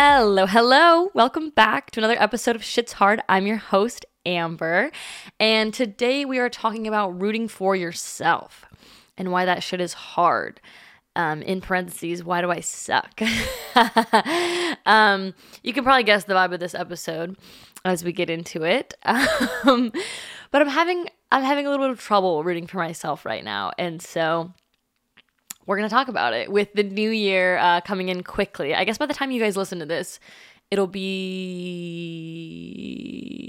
Hello, hello. Welcome back to another episode of Shit's Hard. I'm your host, Amber. And today we are talking about rooting for yourself and why that shit is hard. Um, in parentheses, why do I suck? um, you can probably guess the vibe of this episode as we get into it. Um, but I'm having I'm having a little bit of trouble rooting for myself right now, and so we're going to talk about it with the new year uh, coming in quickly. I guess by the time you guys listen to this, it'll be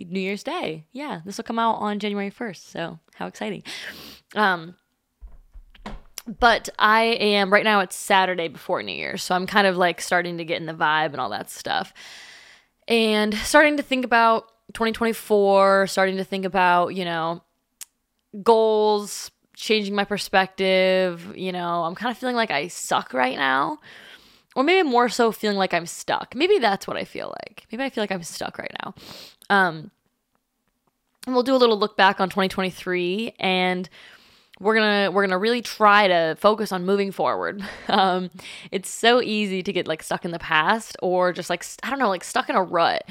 New Year's Day. Yeah, this will come out on January 1st. So, how exciting. Um, but I am right now it's Saturday before New Year's. So, I'm kind of like starting to get in the vibe and all that stuff. And starting to think about 2024, starting to think about, you know, goals, changing my perspective. You know, I'm kind of feeling like I suck right now. Or maybe more so feeling like I'm stuck. Maybe that's what I feel like. Maybe I feel like I'm stuck right now. Um, and we'll do a little look back on 2023 and we're gonna we're gonna really try to focus on moving forward um, it's so easy to get like stuck in the past or just like i don't know like stuck in a rut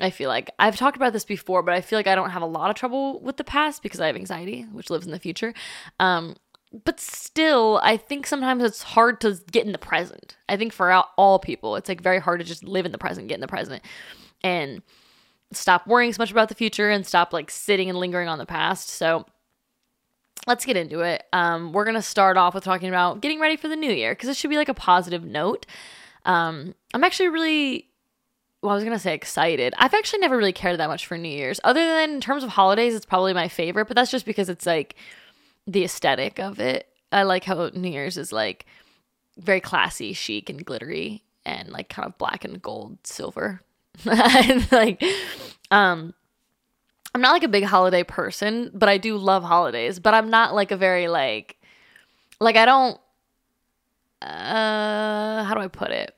I feel like I've talked about this before, but I feel like I don't have a lot of trouble with the past because I have anxiety, which lives in the future. Um, but still, I think sometimes it's hard to get in the present. I think for all people, it's like very hard to just live in the present, get in the present, and stop worrying so much about the future and stop like sitting and lingering on the past. So let's get into it. Um, we're gonna start off with talking about getting ready for the new year because it should be like a positive note. Um, I'm actually really well, I was gonna say excited. I've actually never really cared that much for New Year's. Other than in terms of holidays, it's probably my favorite, but that's just because it's like the aesthetic of it. I like how New Year's is like very classy, chic, and glittery, and like kind of black and gold, silver. like, um, I'm not like a big holiday person, but I do love holidays. But I'm not like a very like, like I don't. Uh, how do I put it?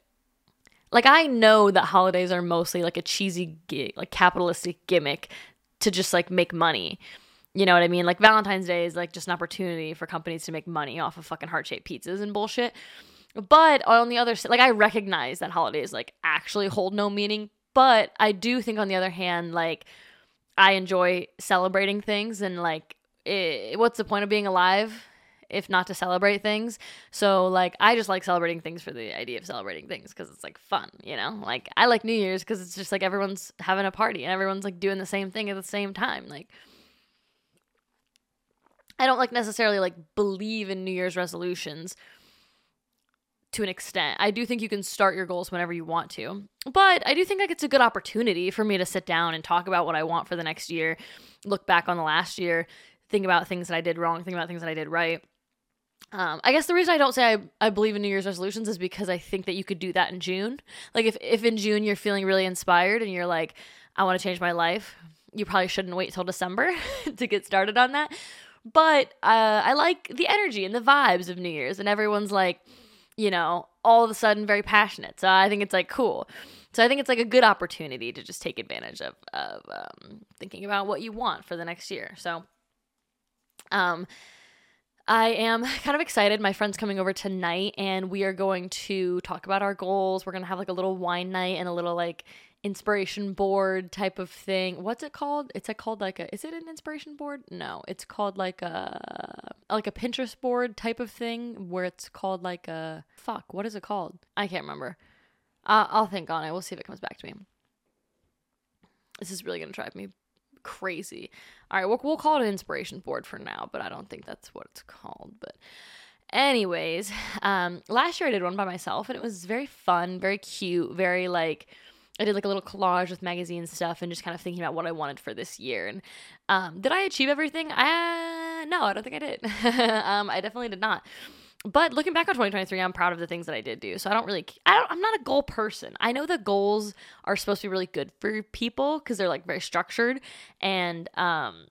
Like I know that holidays are mostly like a cheesy like capitalistic gimmick to just like make money. You know what I mean? Like Valentine's Day is like just an opportunity for companies to make money off of fucking heart-shaped pizzas and bullshit. But on the other side, like I recognize that holidays like actually hold no meaning, but I do think on the other hand like I enjoy celebrating things and like it, what's the point of being alive if not to celebrate things. So like I just like celebrating things for the idea of celebrating things because it's like fun, you know? Like I like New Year's because it's just like everyone's having a party and everyone's like doing the same thing at the same time. Like I don't like necessarily like believe in New Year's resolutions to an extent. I do think you can start your goals whenever you want to. But I do think like it's a good opportunity for me to sit down and talk about what I want for the next year, look back on the last year, think about things that I did wrong, think about things that I did right um, I guess the reason I don't say I, I believe in New Year's resolutions is because I think that you could do that in June. Like if, if in June you're feeling really inspired and you're like, I want to change my life, you probably shouldn't wait till December to get started on that. But uh, I like the energy and the vibes of New Year's, and everyone's like, you know, all of a sudden very passionate. So I think it's like cool. So I think it's like a good opportunity to just take advantage of of um, thinking about what you want for the next year. So, um, I am kind of excited. My friend's coming over tonight and we are going to talk about our goals. We're going to have like a little wine night and a little like inspiration board type of thing. What's it called? It's like called like a is it an inspiration board? No, it's called like a like a Pinterest board type of thing where it's called like a fuck, what is it called? I can't remember. Uh, I'll think on it. We'll see if it comes back to me. This is really going to drive me crazy. All right, we'll, we'll call it an inspiration board for now, but I don't think that's what it's called. But, anyways, um, last year I did one by myself, and it was very fun, very cute, very like. I did like a little collage with magazine stuff and just kind of thinking about what I wanted for this year. And um, did I achieve everything? I, no, I don't think I did. um, I definitely did not but looking back on 2023 i'm proud of the things that i did do. So i don't really i don't i'm not a goal person. I know that goals are supposed to be really good for people because they're like very structured. And um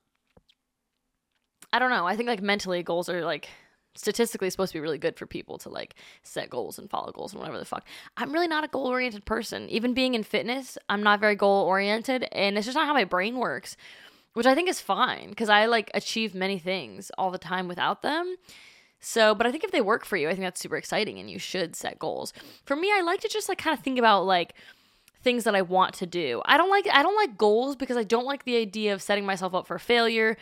i don't know. I think like mentally goals are like statistically supposed to be really good for people to like set goals and follow goals and whatever the fuck. I'm really not a goal oriented person. Even being in fitness i'm not very goal oriented and it's just not how my brain works which i think is fine because i like achieve many things all the time without them so, but I think if they work for you, I think that's super exciting and you should set goals. For me, I like to just like kind of think about like things that I want to do. I don't like I don't like goals because I don't like the idea of setting myself up for failure.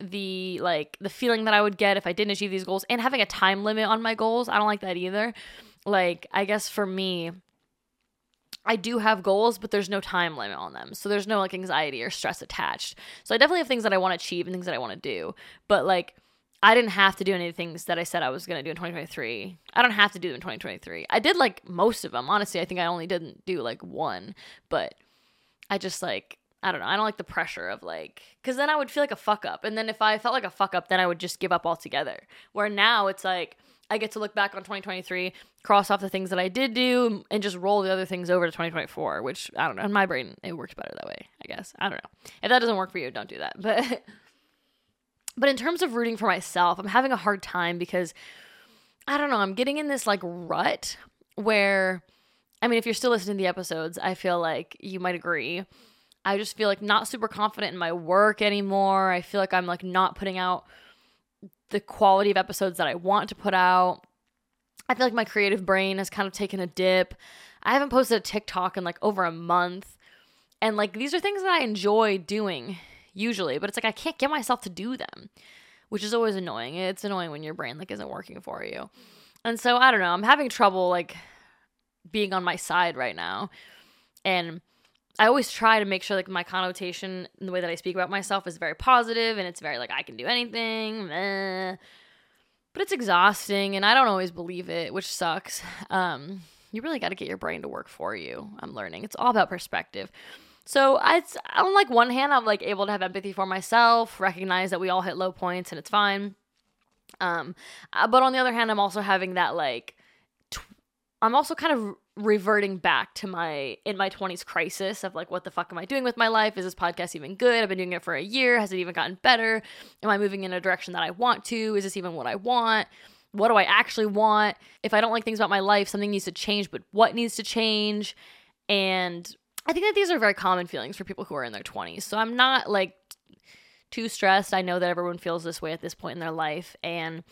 The like the feeling that I would get if I didn't achieve these goals and having a time limit on my goals. I don't like that either. Like I guess for me I do have goals, but there's no time limit on them. So there's no like anxiety or stress attached. So I definitely have things that I want to achieve and things that I want to do. But like I didn't have to do any of the things that I said I was going to do in 2023. I don't have to do them in 2023. I did like most of them. Honestly, I think I only didn't do like one, but I just like I don't know. I don't like the pressure of like cuz then I would feel like a fuck up. And then if I felt like a fuck up, then I would just give up altogether. Where now it's like I get to look back on 2023, cross off the things that I did do and just roll the other things over to 2024, which I don't know. In my brain, it works better that way, I guess. I don't know. If that doesn't work for you, don't do that. But But in terms of rooting for myself, I'm having a hard time because I don't know, I'm getting in this like rut where I mean, if you're still listening to the episodes, I feel like you might agree. I just feel like not super confident in my work anymore. I feel like I'm like not putting out the quality of episodes that I want to put out. I feel like my creative brain has kind of taken a dip. I haven't posted a TikTok in like over a month. And like these are things that I enjoy doing usually, but it's like I can't get myself to do them, which is always annoying. It's annoying when your brain like isn't working for you. And so I don't know, I'm having trouble like being on my side right now. And I always try to make sure like my connotation in the way that I speak about myself is very positive and it's very like I can do anything. Meh. But it's exhausting and I don't always believe it, which sucks. Um you really got to get your brain to work for you. I'm learning. It's all about perspective. So I, on like one hand, I'm like able to have empathy for myself, recognize that we all hit low points and it's fine. Um, uh, but on the other hand, I'm also having that like, tw- I'm also kind of reverting back to my in my 20s crisis of like what the fuck am i doing with my life? Is this podcast even good? I've been doing it for a year. Has it even gotten better? Am i moving in a direction that i want to? Is this even what i want? What do i actually want? If i don't like things about my life something needs to change but what needs to change? And I think that these are very common feelings for people who are in their 20s. So I'm not like too stressed. I know that everyone feels this way at this point in their life and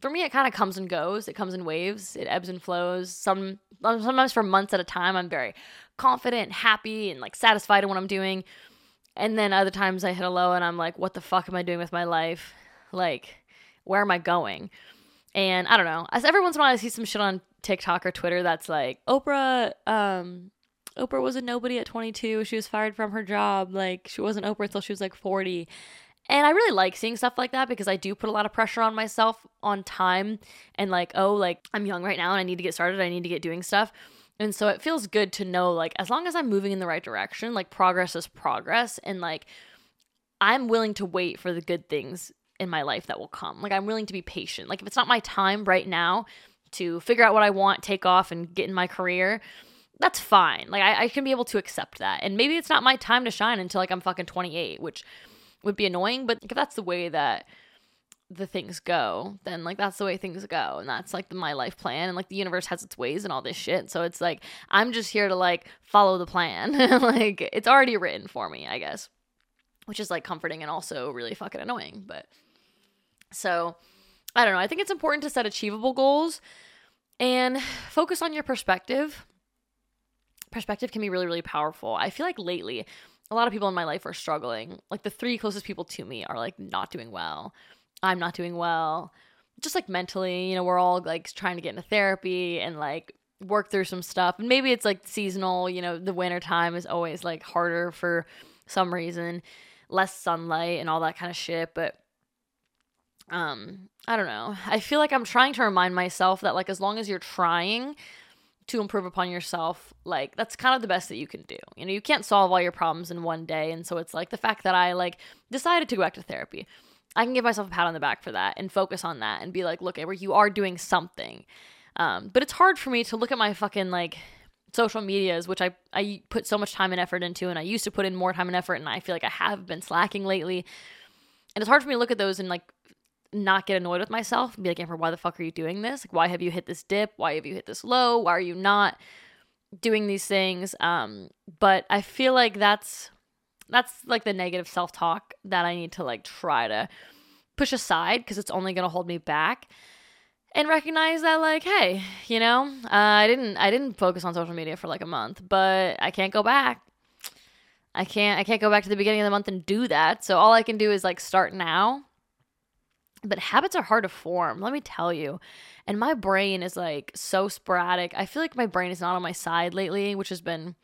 for me it kind of comes and goes. It comes in waves. It ebbs and flows. Some sometimes for months at a time I'm very confident, happy and like satisfied in what I'm doing. And then other times I hit a low and I'm like what the fuck am I doing with my life? Like where am I going? And I don't know. As every once in a while I see some shit on TikTok or Twitter that's like Oprah um Oprah was a nobody at 22. She was fired from her job. Like, she wasn't Oprah until she was like 40. And I really like seeing stuff like that because I do put a lot of pressure on myself on time and like, oh, like I'm young right now and I need to get started. I need to get doing stuff. And so it feels good to know like as long as I'm moving in the right direction, like progress is progress and like I'm willing to wait for the good things in my life that will come. Like I'm willing to be patient. Like if it's not my time right now to figure out what I want, take off and get in my career, that's fine. Like I, I can be able to accept that. And maybe it's not my time to shine until like I'm fucking 28, which would be annoying. But if that's the way that the things go, then like that's the way things go. And that's like the, my life plan. And like the universe has its ways and all this shit. So it's like I'm just here to like follow the plan. like it's already written for me, I guess. Which is like comforting and also really fucking annoying. But so I don't know. I think it's important to set achievable goals and focus on your perspective perspective can be really, really powerful. I feel like lately, a lot of people in my life are struggling. Like the three closest people to me are like not doing well. I'm not doing well. Just like mentally, you know, we're all like trying to get into therapy and like work through some stuff. And maybe it's like seasonal, you know, the winter time is always like harder for some reason, less sunlight and all that kind of shit, but um I don't know. I feel like I'm trying to remind myself that like as long as you're trying, to improve upon yourself, like that's kind of the best that you can do. You know, you can't solve all your problems in one day. And so it's like the fact that I like decided to go back to therapy. I can give myself a pat on the back for that and focus on that and be like, look, Amber, you are doing something. Um, but it's hard for me to look at my fucking like social medias, which I, I put so much time and effort into, and I used to put in more time and effort, and I feel like I have been slacking lately. And it's hard for me to look at those and like not get annoyed with myself and be like, Amber, why the fuck are you doing this? Like, why have you hit this dip? Why have you hit this low? Why are you not doing these things? Um, but I feel like that's that's like the negative self-talk that I need to like try to push aside because it's only gonna hold me back. and recognize that like hey you know uh, i didn't i didn't focus on social media for like a month but i can't go back i can't i can't go back to the beginning of the month and do that so all i can do is like start now but habits are hard to form let me tell you and my brain is like so sporadic i feel like my brain is not on my side lately which has been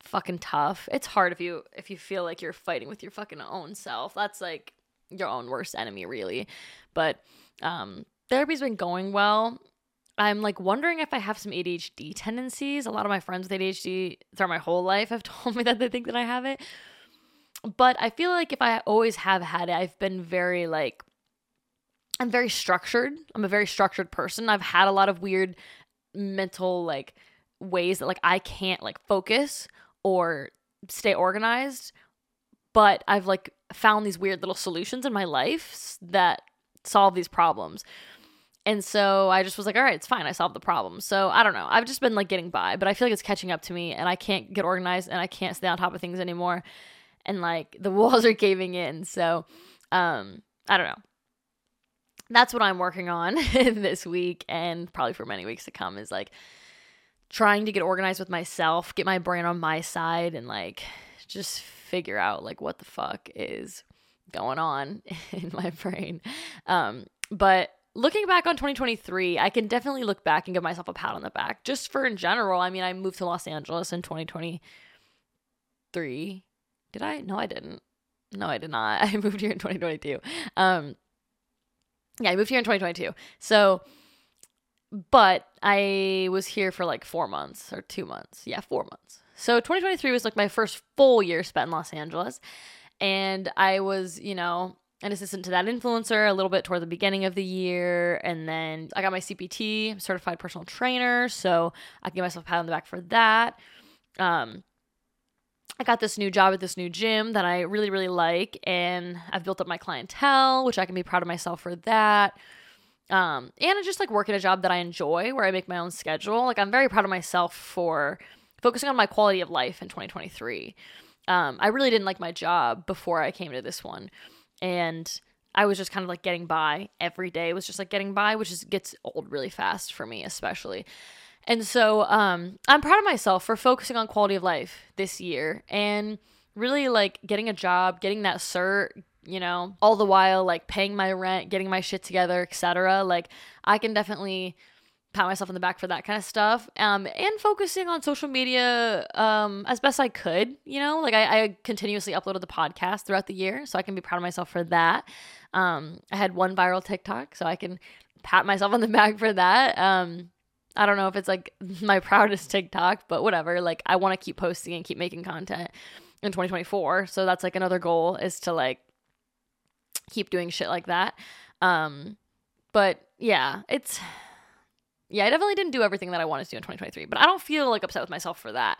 fucking tough it's hard if you if you feel like you're fighting with your fucking own self that's like your own worst enemy really but um therapy's been going well. I'm like wondering if I have some ADHD tendencies. A lot of my friends with ADHD throughout my whole life have told me that they think that I have it. But I feel like if I always have had it, I've been very like I'm very structured. I'm a very structured person. I've had a lot of weird mental like ways that like I can't like focus or stay organized, but I've like found these weird little solutions in my life that solve these problems. And so I just was like, all right, it's fine. I solved the problem. So I don't know. I've just been like getting by, but I feel like it's catching up to me and I can't get organized and I can't stay on top of things anymore. And like the walls are caving in. So um I don't know. That's what I'm working on this week and probably for many weeks to come is like trying to get organized with myself, get my brain on my side and like just figure out like what the fuck is going on in my brain. Um but looking back on 2023, I can definitely look back and give myself a pat on the back. Just for in general, I mean, I moved to Los Angeles in 2023. Did I? No, I didn't. No, I did not. I moved here in 2022. Um, yeah, I moved here in 2022. So, but I was here for like four months or two months. Yeah, four months. So 2023 was like my first full year spent in Los Angeles. And I was, you know, an assistant to that influencer a little bit toward the beginning of the year. And then I got my CPT, certified personal trainer. So I give myself a pat on the back for that. Um, I got this new job at this new gym that I really, really like. And I've built up my clientele, which I can be proud of myself for that. Um, and I just like working a job that I enjoy where I make my own schedule. Like I'm very proud of myself for focusing on my quality of life in 2023. Um, I really didn't like my job before I came to this one and I was just kind of like getting by every day was just like getting by, which is gets old really fast for me, especially. And so um, I'm proud of myself for focusing on quality of life this year and really like getting a job, getting that cert, you know, all the while like paying my rent, getting my shit together, etc. Like I can definitely pat myself on the back for that kind of stuff um, and focusing on social media um, as best i could you know? Like I, I, continuously uploaded the podcast throughout the year so i can be proud of myself for that. Um, i had one viral tiktok so i can pat myself on the back for that. Um, i don't know if it's like my proudest tiktok but whatever like i want to keep posting and keep making content in 2024 so that's like another goal is to like keep doing shit like that um but yeah it's yeah, I definitely didn't do everything that I wanted to do in 2023, but I don't feel like upset with myself for that.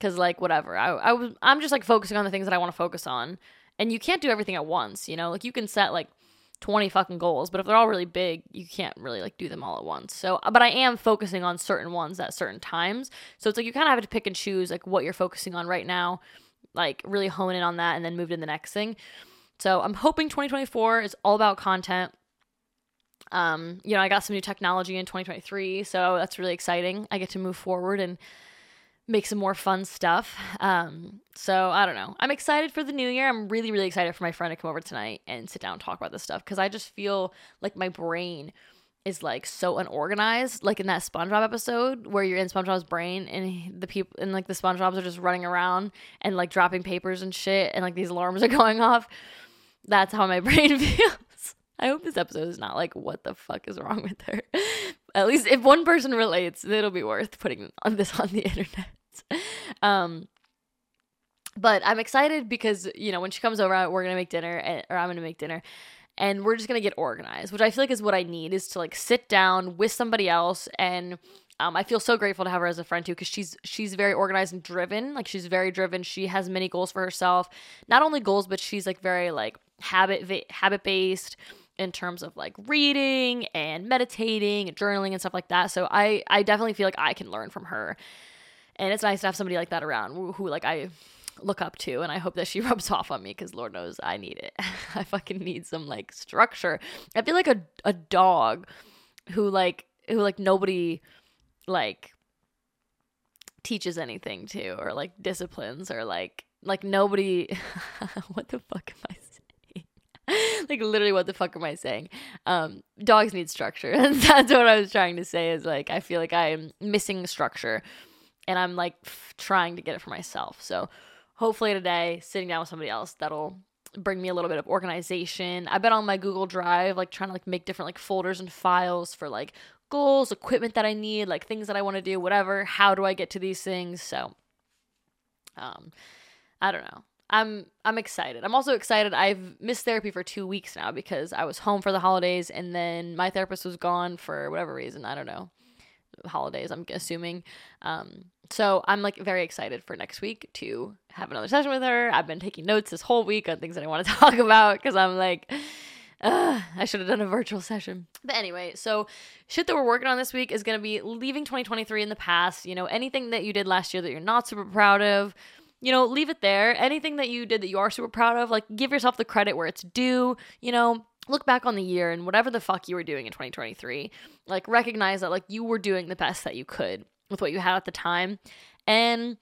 Cause like whatever, I I was I'm just like focusing on the things that I want to focus on, and you can't do everything at once. You know, like you can set like 20 fucking goals, but if they're all really big, you can't really like do them all at once. So, but I am focusing on certain ones at certain times. So it's like you kind of have to pick and choose like what you're focusing on right now, like really hone in on that and then move to the next thing. So I'm hoping 2024 is all about content. Um, you know, I got some new technology in 2023, so that's really exciting. I get to move forward and make some more fun stuff. Um, so I don't know. I'm excited for the new year. I'm really, really excited for my friend to come over tonight and sit down and talk about this stuff because I just feel like my brain is like so unorganized. Like in that SpongeBob episode where you're in SpongeBob's brain and the people and like the SpongeBobs are just running around and like dropping papers and shit and like these alarms are going off. That's how my brain feels. I hope this episode is not like, what the fuck is wrong with her? At least if one person relates, it'll be worth putting on this on the internet. um, but I'm excited because you know when she comes over, we're gonna make dinner, eh, or I'm gonna make dinner, and we're just gonna get organized, which I feel like is what I need is to like sit down with somebody else and. Um, I feel so grateful to have her as a friend too because she's she's very organized and driven. Like she's very driven. She has many goals for herself. Not only goals, but she's like very like habit habit based in terms of like reading and meditating and journaling and stuff like that. So I I definitely feel like I can learn from her. And it's nice to have somebody like that around who, who like I look up to and I hope that she rubs off on me cuz lord knows I need it. I fucking need some like structure. I feel like a a dog who like who like nobody like teaches anything to or like disciplines or like like nobody what the fuck am I saying? like literally what the fuck am I saying? Um dogs need structure. And that's what I was trying to say is like I feel like I am missing structure and I'm like f- trying to get it for myself. So hopefully today sitting down with somebody else that'll bring me a little bit of organization. I've been on my Google Drive like trying to like make different like folders and files for like goals, equipment that I need, like things that I want to do, whatever. How do I get to these things? So um I don't know. I'm I'm excited. I'm also excited. I've missed therapy for 2 weeks now because I was home for the holidays and then my therapist was gone for whatever reason, I don't know. Holidays, I'm assuming. Um so I'm like very excited for next week to have another session with her. I've been taking notes this whole week on things that I want to talk about because I'm like I should have done a virtual session. But anyway, so shit that we're working on this week is going to be leaving 2023 in the past. You know, anything that you did last year that you're not super proud of, you know, leave it there. Anything that you did that you are super proud of, like give yourself the credit where it's due. You know, look back on the year and whatever the fuck you were doing in 2023, like recognize that like you were doing the best that you could with what you had at the time. And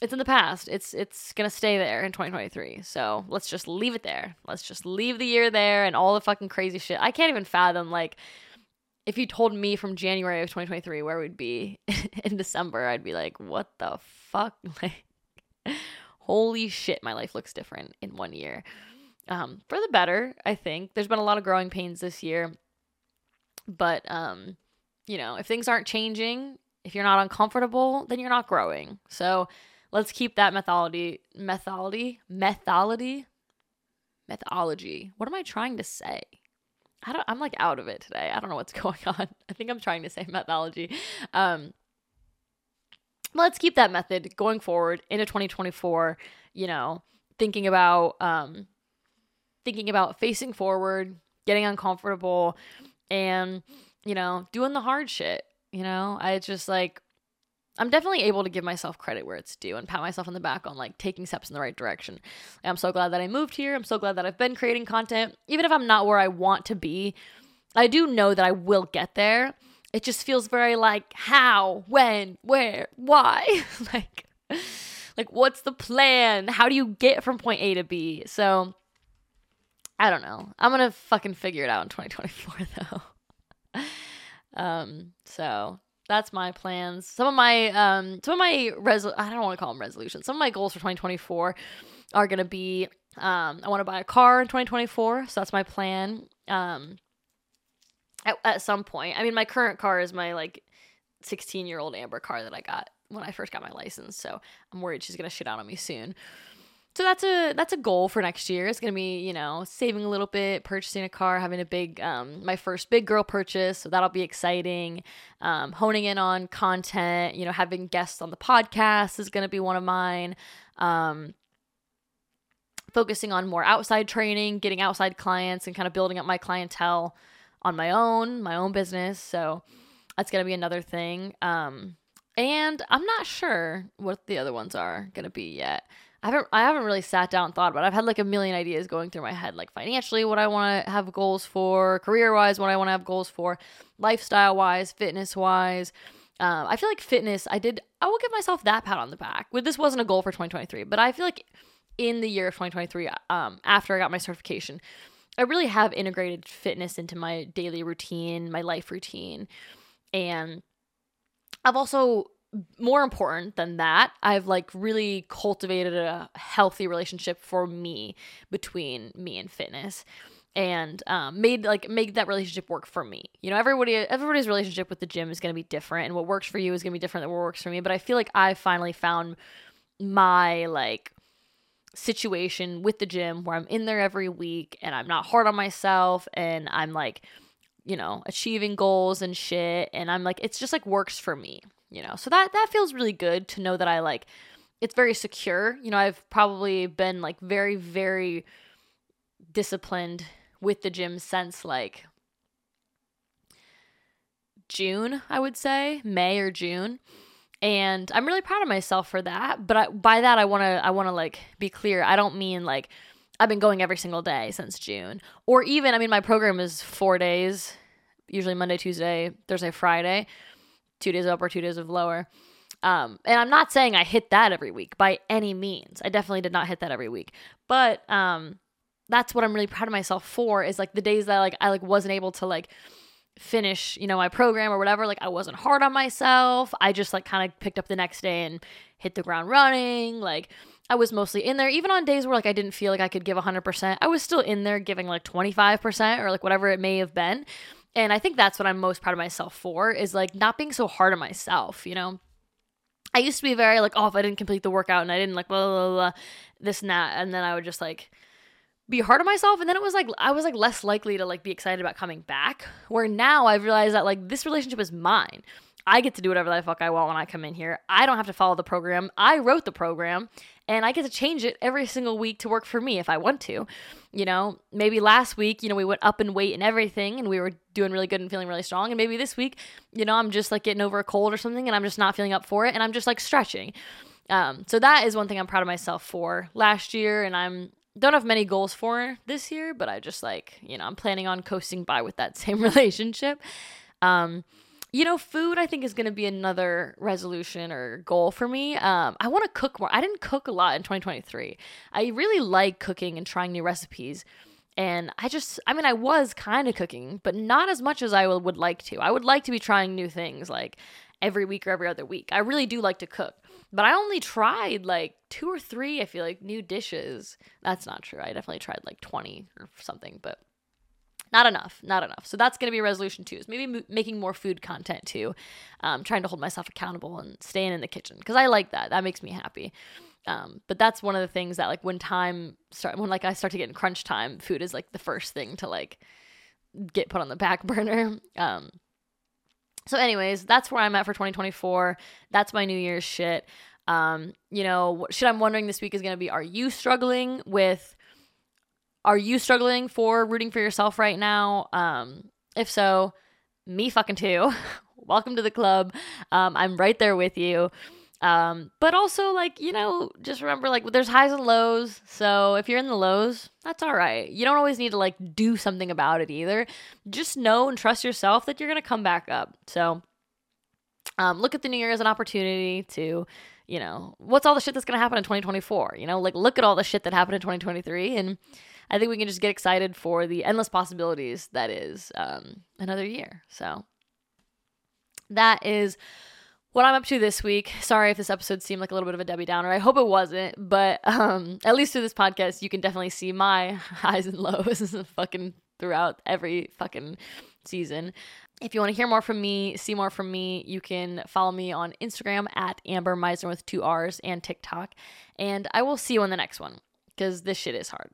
it's in the past. It's it's gonna stay there in 2023. So let's just leave it there. Let's just leave the year there and all the fucking crazy shit. I can't even fathom like if you told me from January of 2023 where we'd be in December, I'd be like, what the fuck? Like holy shit, my life looks different in one year. Um, for the better, I think. There's been a lot of growing pains this year. But um, you know, if things aren't changing, if you're not uncomfortable, then you're not growing. So let's keep that methodology methodology methodology methodology what am i trying to say i don't i'm like out of it today i don't know what's going on i think i'm trying to say methodology um let's keep that method going forward into 2024 you know thinking about um thinking about facing forward getting uncomfortable and you know doing the hard shit you know i just like I'm definitely able to give myself credit where it's due and pat myself on the back on like taking steps in the right direction. I'm so glad that I moved here. I'm so glad that I've been creating content. Even if I'm not where I want to be, I do know that I will get there. It just feels very like how, when, where, why? like like what's the plan? How do you get from point A to B? So I don't know. I'm going to fucking figure it out in 2024 though. um so that's my plans. Some of my um some of my resol I don't want to call them resolutions. Some of my goals for 2024 are going to be um I want to buy a car in 2024, so that's my plan. Um at, at some point. I mean, my current car is my like 16-year-old Amber car that I got when I first got my license, so I'm worried she's to shit out on me soon so that's a that's a goal for next year. It's gonna be you know saving a little bit, purchasing a car, having a big um, my first big girl purchase. So that'll be exciting. Um, honing in on content, you know, having guests on the podcast is gonna be one of mine. Um, focusing on more outside training, getting outside clients, and kind of building up my clientele on my own, my own business. So that's gonna be another thing. Um, and I'm not sure what the other ones are gonna be yet. I haven't I haven't really sat down and thought about it. I've had like a million ideas going through my head, like financially, what I want to have goals for, career wise, what I want to have goals for, lifestyle wise, fitness wise. Um, I feel like fitness, I did, I will give myself that pat on the back. This wasn't a goal for 2023, but I feel like in the year of 2023, um, after I got my certification, I really have integrated fitness into my daily routine, my life routine. And I've also more important than that, I've like really cultivated a healthy relationship for me between me and fitness and um, made like make that relationship work for me. You know, everybody everybody's relationship with the gym is going to be different and what works for you is going to be different than what works for me, but I feel like I finally found my like situation with the gym where I'm in there every week and I'm not hard on myself and I'm like you know, achieving goals and shit and I'm like it's just like works for me you know? So that that feels really good to know that i like it's very secure. You know i've probably been like very very disciplined with the gym since like june i would say may or june and i'm really proud of myself for that but I, by that i want to i want to like be clear i don't mean like i've been going every single day since june or even i mean my program is four days usually Monday, Tuesday, Thursday, Friday, two days up or two days of lower. Um, and I'm not saying I hit that every week by any means. I definitely did not hit that every week. But um, that's what I'm really proud of myself for is like the days that like I like wasn't able to like finish, you know, my program or whatever, like I wasn't hard on myself. I just like kind of picked up the next day and hit the ground running. Like I was mostly in there even on days where like I didn't feel like I could give 100%. I was still in there giving like 25% or like whatever it may have been. And I think that's what I'm most proud of myself for is like not being so hard on myself, you know. I used to be very like, oh, if I didn't complete the workout and I didn't like blah, blah, blah, blah this and that, and then I would just like be hard on myself and then it was like i was like less likely to like be excited about coming back where now i've realized that like this relationship is mine. I get to do whatever the fuck i want when i come in here. I don't have to follow the program. I wrote the program and i get to change it every single week to work for me if i want to you know? Maybe last week you know we went up in weight and everything and we were doing really good and feeling really strong and maybe this week you know i'm just like getting over a cold or something and i'm just not feeling up for it and i'm just like stretching. Um, so that is one thing I'm proud of myself for. Last year, and I'm don't have many goals for this year, but I just like, you know, I'm planning on coasting by with that same relationship. Um, you know, food I think is going to be another resolution or goal for me. Um, I want to cook more. I didn't cook a lot in 2023. I really like cooking and trying new recipes. And I just, I mean, I was kind of cooking, but not as much as I would like to. I would like to be trying new things like every week or every other week. I really do like to cook. But I only tried like two or three, I feel like, new dishes. That's not true. I definitely tried like 20 or something, but not enough. Not enough. So that's going to be resolution two is maybe m- making more food content too. Um, trying to hold myself accountable and staying in the kitchen because I like that. That makes me happy. Um, but that's one of the things that like when time start when like I start to get in crunch time, food is like the first thing to like get put on the back burner. Um, so, anyways, that's where I'm at for 2024. That's my New Year's shit. Um, you know, shit I'm wondering this week is going to be are you struggling with, are you struggling for rooting for yourself right now? Um, if so, me fucking too. Welcome to the club. Um, I'm right there with you. Um, but also like, you know, just remember like there's highs and lows. So if you're in the lows, that's all right. You don't always need to like do something about it either. Just know and trust yourself that you're going to come back up. So um, look at the new year as an opportunity to, you know, what's all the shit that's going to happen in 2024? You know, like look at all the shit that happened in 2023 and I think we can just get excited for the endless possibilities that is um, another year. So that is what I'm up to this week. Sorry if this episode seemed like a little bit of a Debbie Downer. I hope it wasn't, but um, at least through this podcast, you can definitely see my highs and lows fucking throughout every fucking season. If you want to hear more from me, see more from me, you can follow me on Instagram at Amber Meisner with two R's and TikTok. And I will see you on the next one because this shit is hard.